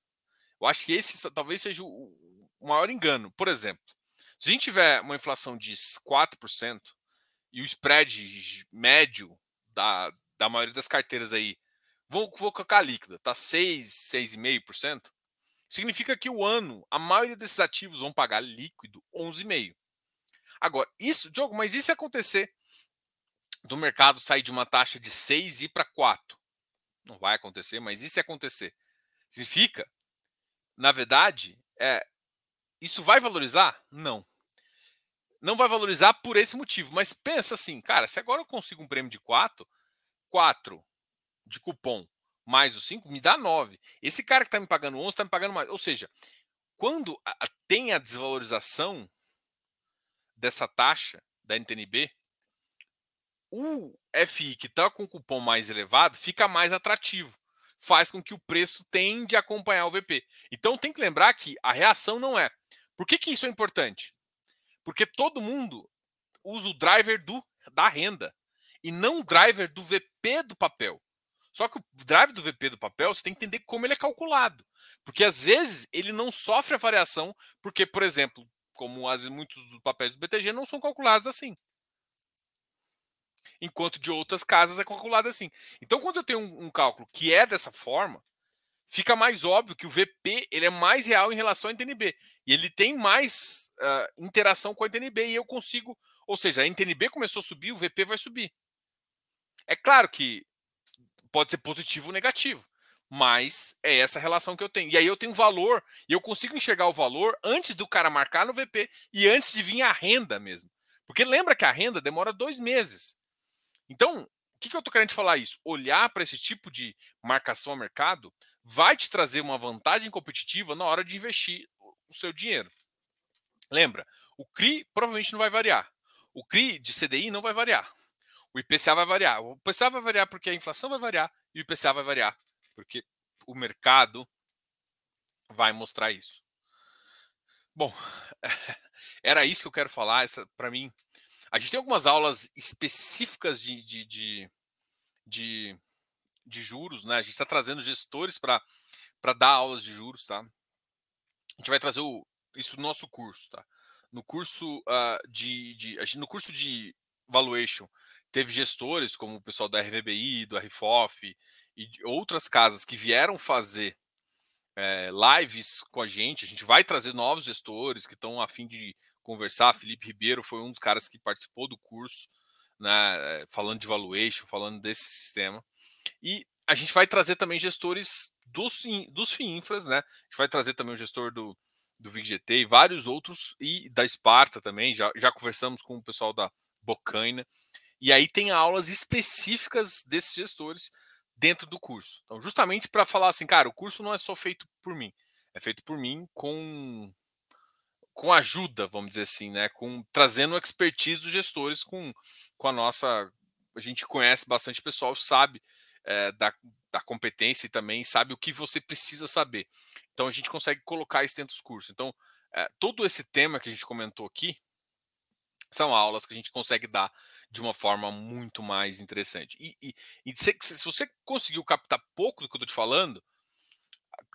Eu acho que esse talvez seja o, o maior engano. Por exemplo, se a gente tiver uma inflação de 4% e o spread médio da, da maioria das carteiras aí, vou, vou colocar líquida, tá 6, 6,5%, significa que o ano, a maioria desses ativos vão pagar líquido 11,5%. Agora, isso, Diogo, mas e se acontecer do mercado sair de uma taxa de 6 e ir para 4? Não vai acontecer, mas e se acontecer? Significa, na verdade, é, isso vai valorizar? Não não vai valorizar por esse motivo. Mas pensa assim, cara, se agora eu consigo um prêmio de 4, 4 de cupom mais o 5, me dá 9. Esse cara que está me pagando 11 está me pagando mais. Ou seja, quando tem a desvalorização dessa taxa da NTNB, o FI que está com cupom mais elevado fica mais atrativo. Faz com que o preço tende a acompanhar o VP. Então tem que lembrar que a reação não é. Por que, que isso é importante? Porque todo mundo usa o driver do, da renda e não o driver do VP do papel. Só que o driver do VP do papel, você tem que entender como ele é calculado. Porque às vezes ele não sofre a variação, porque, por exemplo, como as, muitos dos papéis do BTG não são calculados assim. Enquanto de outras casas é calculado assim. Então, quando eu tenho um, um cálculo que é dessa forma, fica mais óbvio que o VP ele é mais real em relação ao NTNB. E ele tem mais uh, interação com a NTNB e eu consigo. Ou seja, a NTNB começou a subir, o VP vai subir. É claro que pode ser positivo ou negativo, mas é essa relação que eu tenho. E aí eu tenho valor, e eu consigo enxergar o valor antes do cara marcar no VP e antes de vir a renda mesmo. Porque lembra que a renda demora dois meses. Então, o que, que eu estou querendo falar isso? Olhar para esse tipo de marcação ao mercado vai te trazer uma vantagem competitiva na hora de investir o seu dinheiro. Lembra, o CRI provavelmente não vai variar. O CRI de CDI não vai variar. O IPCA vai variar. O IPCA vai variar porque a inflação vai variar e o IPCA vai variar porque o mercado vai mostrar isso. Bom, era isso que eu quero falar. Essa, para mim, a gente tem algumas aulas específicas de, de, de, de, de juros, né? A gente está trazendo gestores para dar aulas de juros, tá? A gente vai trazer o, isso no nosso curso, tá? No curso uh, de, de, no curso de valuation teve gestores como o pessoal da RVBI, do RFOF e outras casas que vieram fazer é, lives com a gente. A gente vai trazer novos gestores que estão a fim de conversar. Felipe Ribeiro foi um dos caras que participou do curso, né, falando de valuation, falando desse sistema. E a gente vai trazer também gestores dos, dos FIINFRAs, né? A gente vai trazer também o gestor do, do VGT e vários outros, e da Esparta também. Já, já conversamos com o pessoal da Bocaina. E aí tem aulas específicas desses gestores dentro do curso. Então, justamente para falar assim, cara, o curso não é só feito por mim, é feito por mim com com ajuda, vamos dizer assim, né, com trazendo expertise dos gestores com com a nossa a gente conhece bastante pessoal, sabe é, da, da competência e também sabe o que você precisa saber. Então a gente consegue colocar isso dentro dos cursos. Então, é, todo esse tema que a gente comentou aqui são aulas que a gente consegue dar de uma forma muito mais interessante. E, e, e se, se, você conseguiu captar pouco do que eu estou te falando,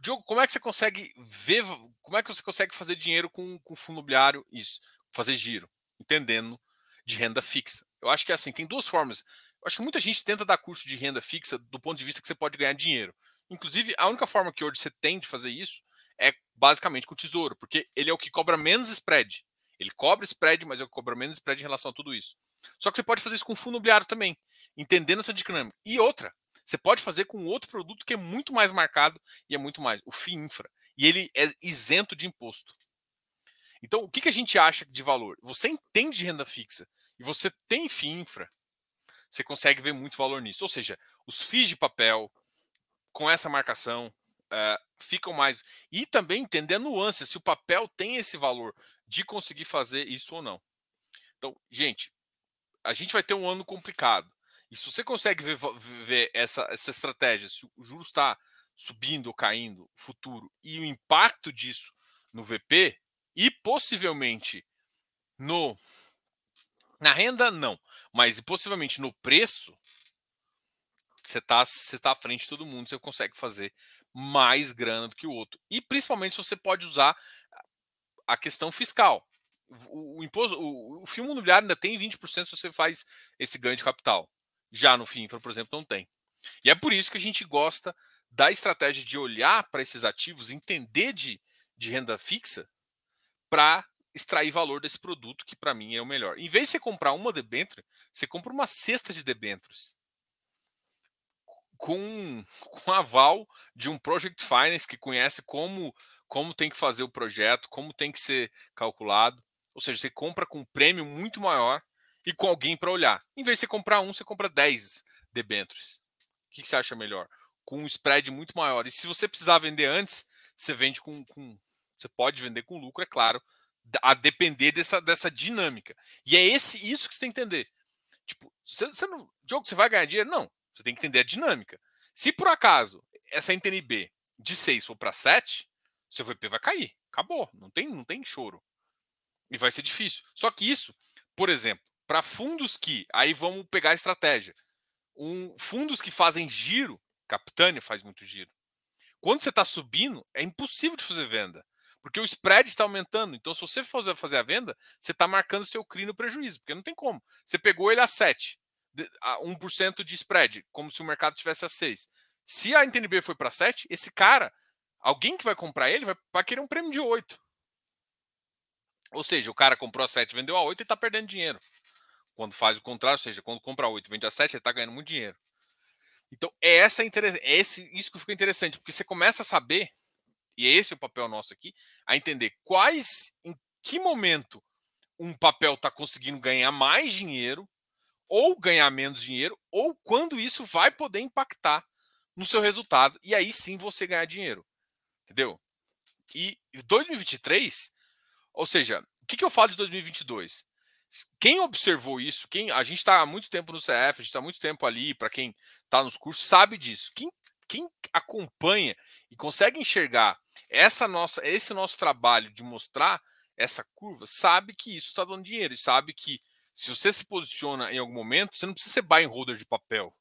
Diogo, como é que você consegue ver, como é que você consegue fazer dinheiro com, com fundo imobiliário? Isso, fazer giro, entendendo de renda fixa. Eu acho que é assim, tem duas formas. Acho que muita gente tenta dar curso de renda fixa do ponto de vista que você pode ganhar dinheiro. Inclusive, a única forma que hoje você tem de fazer isso é basicamente com o tesouro, porque ele é o que cobra menos spread. Ele cobra spread, mas ele cobra menos spread em relação a tudo isso. Só que você pode fazer isso com fundo imobiliário também, entendendo essa dinâmica. E outra, você pode fazer com outro produto que é muito mais marcado e é muito mais, o FII Infra. E ele é isento de imposto. Então, o que, que a gente acha de valor? Você entende de renda fixa e você tem FII Infra, você consegue ver muito valor nisso. Ou seja, os FIIs de papel, com essa marcação, uh, ficam mais. E também entender a nuance, se o papel tem esse valor de conseguir fazer isso ou não. Então, gente, a gente vai ter um ano complicado. E se você consegue ver, ver essa, essa estratégia, se o juros está subindo ou caindo, futuro, e o impacto disso no VP, e possivelmente no na renda, não, mas possivelmente no preço, você está você tá à frente de todo mundo, você consegue fazer mais grana do que o outro. E principalmente se você pode usar a questão fiscal o, o imposto, o, o filme imobiliário ainda tem 20% se você faz esse ganho de capital. Já no FIINFRA, por exemplo, não tem. E é por isso que a gente gosta da estratégia de olhar para esses ativos, entender de, de renda fixa, para extrair valor desse produto, que para mim é o melhor. Em vez de você comprar uma debênture, você compra uma cesta de debêntures. Com, com aval de um Project Finance que conhece como, como tem que fazer o projeto, como tem que ser calculado. Ou seja, você compra com um prêmio muito maior e com alguém para olhar. Em vez de você comprar um, você compra 10 debêntures. O que você acha melhor? Com um spread muito maior. E se você precisar vender antes, você vende com. com você pode vender com lucro, é claro, a depender dessa, dessa dinâmica. E é esse isso que você tem que entender. Tipo, você, você não. Jogo, você vai ganhar dinheiro? Não. Você tem que entender a dinâmica. Se por acaso essa NTNB de 6 for para 7, seu VP vai cair. Acabou. Não tem, não tem choro. E vai ser difícil. Só que isso, por exemplo, para fundos que. Aí vamos pegar a estratégia. Um, fundos que fazem giro, Capitânia faz muito giro. Quando você está subindo, é impossível de fazer venda. Porque o spread está aumentando. Então, se você for fazer a venda, você está marcando seu CRI no prejuízo. Porque não tem como. Você pegou ele a 7, a 1% de spread, como se o mercado tivesse a 6. Se a NTNB foi para 7, esse cara, alguém que vai comprar ele, vai, vai querer um prêmio de 8. Ou seja, o cara comprou a 7 vendeu a 8 e está perdendo dinheiro. Quando faz o contrário, ou seja, quando compra a 8 vende a 7, ele está ganhando muito dinheiro. Então, é, essa é esse, isso que fica interessante, porque você começa a saber, e esse é o papel nosso aqui, a entender quais, em que momento um papel está conseguindo ganhar mais dinheiro, ou ganhar menos dinheiro, ou quando isso vai poder impactar no seu resultado, e aí sim você ganhar dinheiro. Entendeu? E 2023 ou seja, o que, que eu falo de 2022? Quem observou isso, quem a gente está há muito tempo no CF, a gente está há muito tempo ali, para quem está nos cursos, sabe disso. Quem, quem acompanha e consegue enxergar essa nossa, esse nosso trabalho de mostrar essa curva, sabe que isso está dando dinheiro e sabe que se você se posiciona em algum momento, você não precisa ser buy and holder de papel.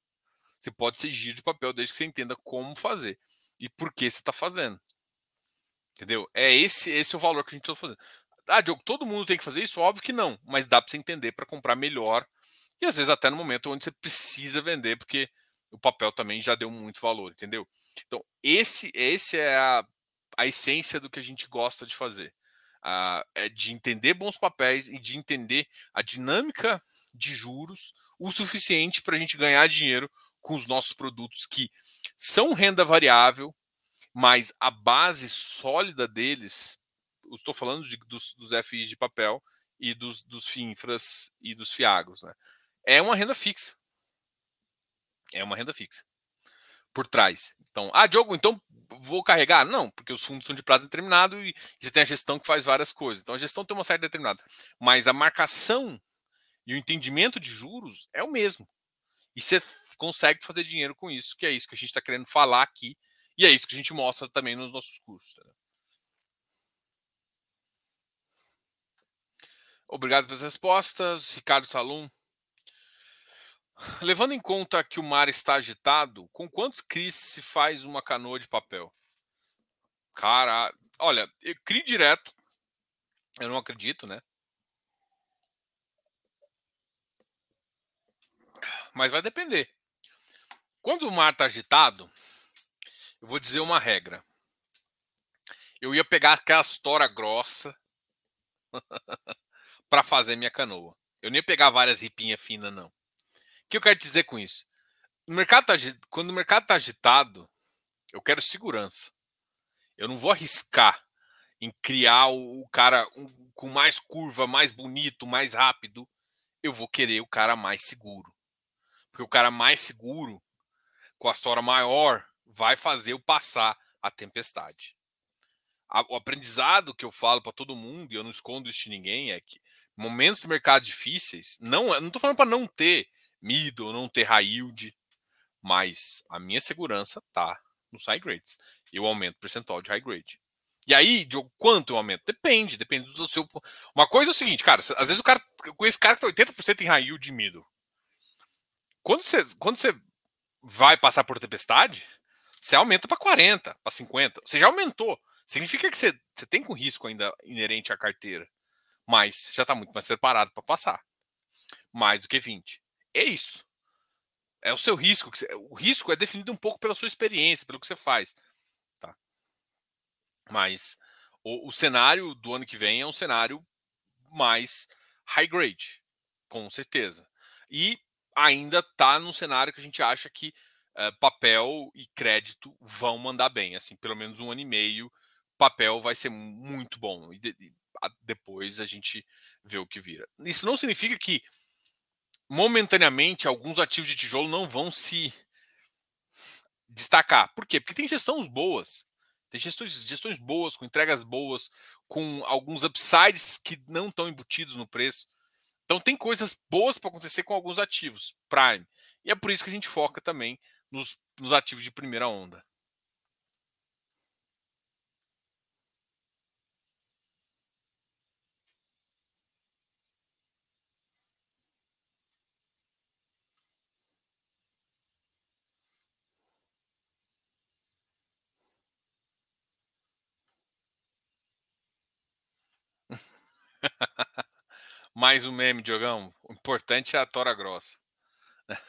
Você pode ser giro de papel desde que você entenda como fazer e por que você está fazendo. Entendeu? É esse, esse é o valor que a gente está fazendo. Ah, Diogo, todo mundo tem que fazer isso? Óbvio que não, mas dá para você entender para comprar melhor e às vezes até no momento onde você precisa vender, porque o papel também já deu muito valor, entendeu? Então, esse, esse é a, a essência do que a gente gosta de fazer. Uh, é de entender bons papéis e de entender a dinâmica de juros o suficiente para a gente ganhar dinheiro com os nossos produtos que são renda variável, mas a base sólida deles estou falando de, dos, dos FIs de papel e dos, dos FINFRAs e dos FIAGOS. Né? É uma renda fixa. É uma renda fixa. Por trás. Então, ah, Diogo, então vou carregar? Não, porque os fundos são de prazo determinado e, você tem a gestão que faz várias coisas. Então, a gestão tem uma certa determinada. Mas a marcação e o entendimento de juros é o mesmo. E você consegue fazer dinheiro com isso, que é isso que a gente está querendo falar aqui. E é isso que a gente mostra também nos nossos cursos. Obrigado pelas respostas. Ricardo Salum. Levando em conta que o mar está agitado, com quantos CRIs se faz uma canoa de papel? Cara, olha, eu CRI direto. Eu não acredito, né? Mas vai depender. Quando o mar está agitado, eu vou dizer uma regra. Eu ia pegar aquela tora grossa para fazer minha canoa. Eu nem ia pegar várias ripinhas finas, não. Que eu quero dizer com isso? O mercado tá, quando o mercado está agitado, eu quero segurança. Eu não vou arriscar em criar o, cara um, com mais curva, mais bonito, mais rápido. Eu vou querer o cara mais seguro. Porque o cara mais seguro, com a história maior, vai fazer eu passar a tempestade. o aprendizado que eu falo para todo mundo, e eu não escondo isso de ninguém, é que momentos de mercado difíceis, não, não tô falando para não ter middle, não ter high yield, mas a minha segurança tá nos high grades. Eu aumento o percentual de high grade. E aí, de quanto eu aumento? Depende, depende do seu. Uma coisa é o seguinte, cara, às vezes o cara. Eu conheço cara que tá 80% em high yield de middle. Quando você, quando você vai passar por tempestade, você aumenta para 40, para 50. Você já aumentou. Significa que você, você tem com risco ainda inerente à carteira mas já está muito mais preparado para passar. Mais do que 20. É isso. É o seu risco. O risco é definido um pouco pela sua experiência, pelo que você faz. Tá? Mas o, o cenário do ano que vem é um cenário mais high grade, com certeza. E ainda está num cenário que a gente acha que uh, papel e crédito vão mandar bem. Assim, pelo menos um ano e meio, papel vai ser muito bom. E, depois a gente vê o que vira. Isso não significa que momentaneamente alguns ativos de tijolo não vão se destacar. Por quê? Porque tem gestões boas. Tem gestões, gestões boas, com entregas boas, com alguns upsides que não estão embutidos no preço. Então tem coisas boas para acontecer com alguns ativos, Prime. E é por isso que a gente foca também nos, nos ativos de primeira onda. Mais um meme, Diogão. O importante é a tora grossa.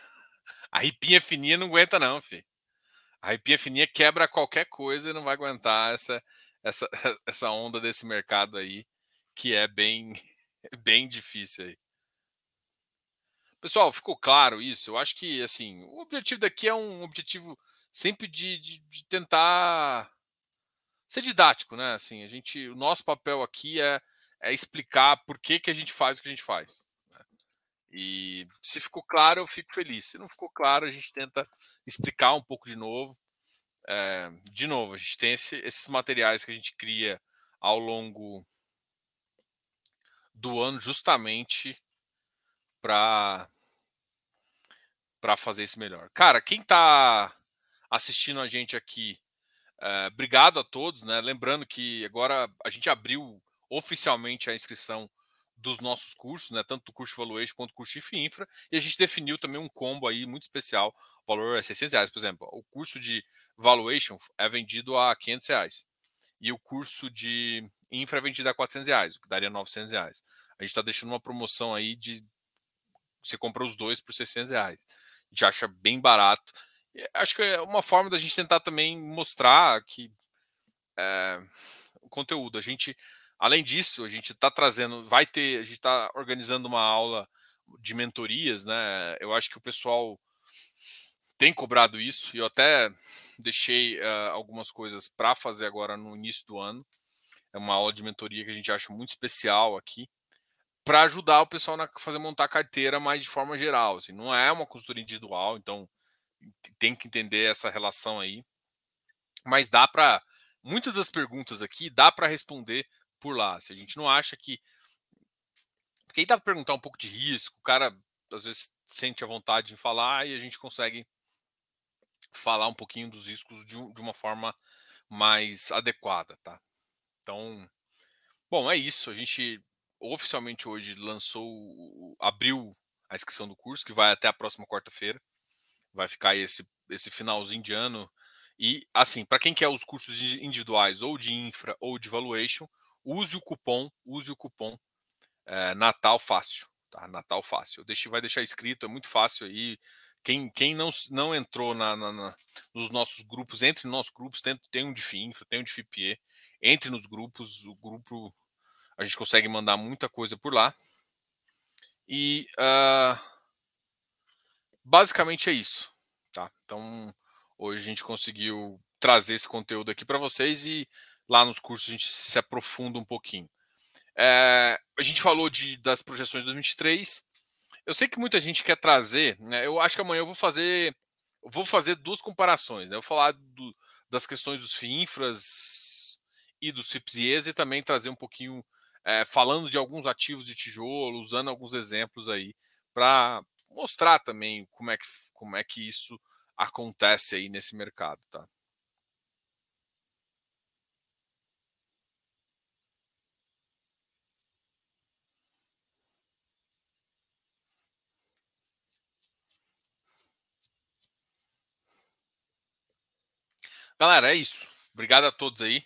A ripinha fininha não aguenta, não, filho. A ripinha fininha quebra qualquer coisa e não vai aguentar essa, essa, essa onda desse mercado aí, que é bem, bem difícil aí. Pessoal, ficou claro isso? Eu acho que assim, o objetivo daqui é um objetivo sempre de, de, de tentar ser didático, né? Assim, a gente, o nosso papel aqui é é explicar por que, que a gente faz o que a gente faz. Né? E se ficou claro, eu fico feliz. Se não ficou claro, a gente tenta explicar um pouco de novo. É, de novo, a gente tem esse, esses materiais que a gente cria ao longo do ano, justamente para para fazer isso melhor. Cara, quem está assistindo a gente aqui, é, obrigado a todos, né? Lembrando que agora a gente abriu oficialmente a inscrição dos nossos cursos, né? Tanto do curso Valuation quanto do curso Chief Infra, e a gente definiu também um combo aí muito especial, o valor é 600 reais, por exemplo. O curso de Valuation é vendido a 500 reais e o curso de Infra é vendido a 400 reais, o que daria 900 reais. A gente está deixando uma promoção aí de você compra os dois por 600 reais. A gente acha bem barato. E acho que é uma forma da gente tentar também mostrar que é, o conteúdo. A gente Além disso, a gente está trazendo, vai ter, a gente está organizando uma aula de mentorias, né? Eu acho que o pessoal tem cobrado isso, e eu até deixei uh, algumas coisas para fazer agora no início do ano. É uma aula de mentoria que a gente acha muito especial aqui, para ajudar o pessoal a fazer montar carteira, mas de forma geral. Assim, não é uma consultoria individual, então tem que entender essa relação aí. Mas dá para. Muitas das perguntas aqui dá para responder por lá. Se a gente não acha que. Porque aí dá perguntar um pouco de risco, o cara às vezes sente a vontade de falar e a gente consegue falar um pouquinho dos riscos de, de uma forma mais adequada, tá? Então, bom, é isso. A gente oficialmente hoje lançou, abriu a inscrição do curso, que vai até a próxima quarta-feira. Vai ficar esse, esse finalzinho de ano. E, assim, para quem quer os cursos individuais, ou de infra ou de valuation, use o cupom, use o cupom é, Natal Fácil. Tá? Natal Fácil. Eu deixei, vai deixar escrito, é muito fácil aí. Quem, quem não, não entrou na, na, na, nos nossos grupos, entre nos nossos grupos, tem, tem um de FINFRA, tem um de FIPE, entre nos grupos, o grupo a gente consegue mandar muita coisa por lá. E uh, basicamente é isso. Tá? Então, hoje a gente conseguiu trazer esse conteúdo aqui para vocês e lá nos cursos a gente se aprofunda um pouquinho. É, a gente falou de, das projeções de 2023. Eu sei que muita gente quer trazer, né, eu acho que amanhã eu vou fazer vou fazer duas comparações. Né, eu vou falar do, das questões dos FIINFRAs e dos FIPSIES e também trazer um pouquinho, é, falando de alguns ativos de tijolo, usando alguns exemplos aí, para mostrar também como é, que, como é que isso acontece aí nesse mercado. Tá? Galera, é isso. Obrigado a todos aí.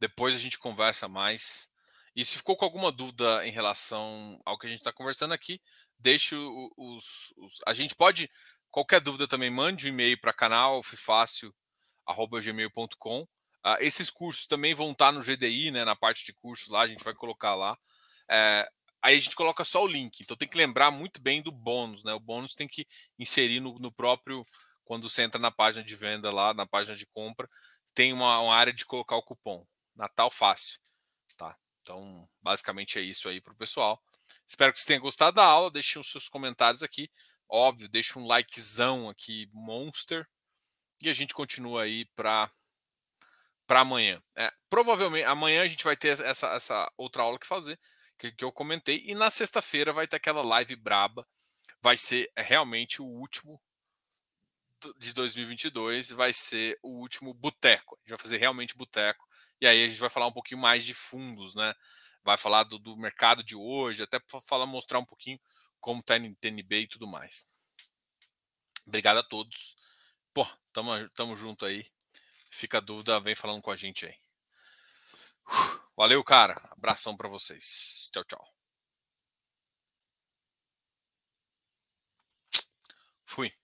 Depois a gente conversa mais. E se ficou com alguma dúvida em relação ao que a gente está conversando aqui, deixe os, os, A gente pode. Qualquer dúvida também, mande um e-mail para canal fifácil.gmail.com. Uh, ah, esses cursos também vão estar tá no GDI, né, na parte de cursos lá, a gente vai colocar lá. É, aí a gente coloca só o link. Então tem que lembrar muito bem do bônus, né? O bônus tem que inserir no, no próprio quando você entra na página de venda lá, na página de compra, tem uma, uma área de colocar o cupom. Natal fácil. Tá? Então, basicamente é isso aí para o pessoal. Espero que você tenha gostado da aula. Deixe os seus comentários aqui. Óbvio, deixe um likezão aqui, monster. E a gente continua aí para para amanhã. É, provavelmente amanhã a gente vai ter essa, essa outra aula que fazer, que, que eu comentei. E na sexta-feira vai ter aquela live braba. Vai ser realmente o último de 2022 vai ser o último boteco. A gente vai fazer realmente boteco. E aí a gente vai falar um pouquinho mais de fundos, né? Vai falar do, do mercado de hoje, até para falar, mostrar um pouquinho como está a NTNB e tudo mais. Obrigado a todos. Pô, tamo, tamo junto aí. Fica a dúvida, vem falando com a gente aí. Valeu, cara. Abração para vocês. Tchau, tchau. Fui.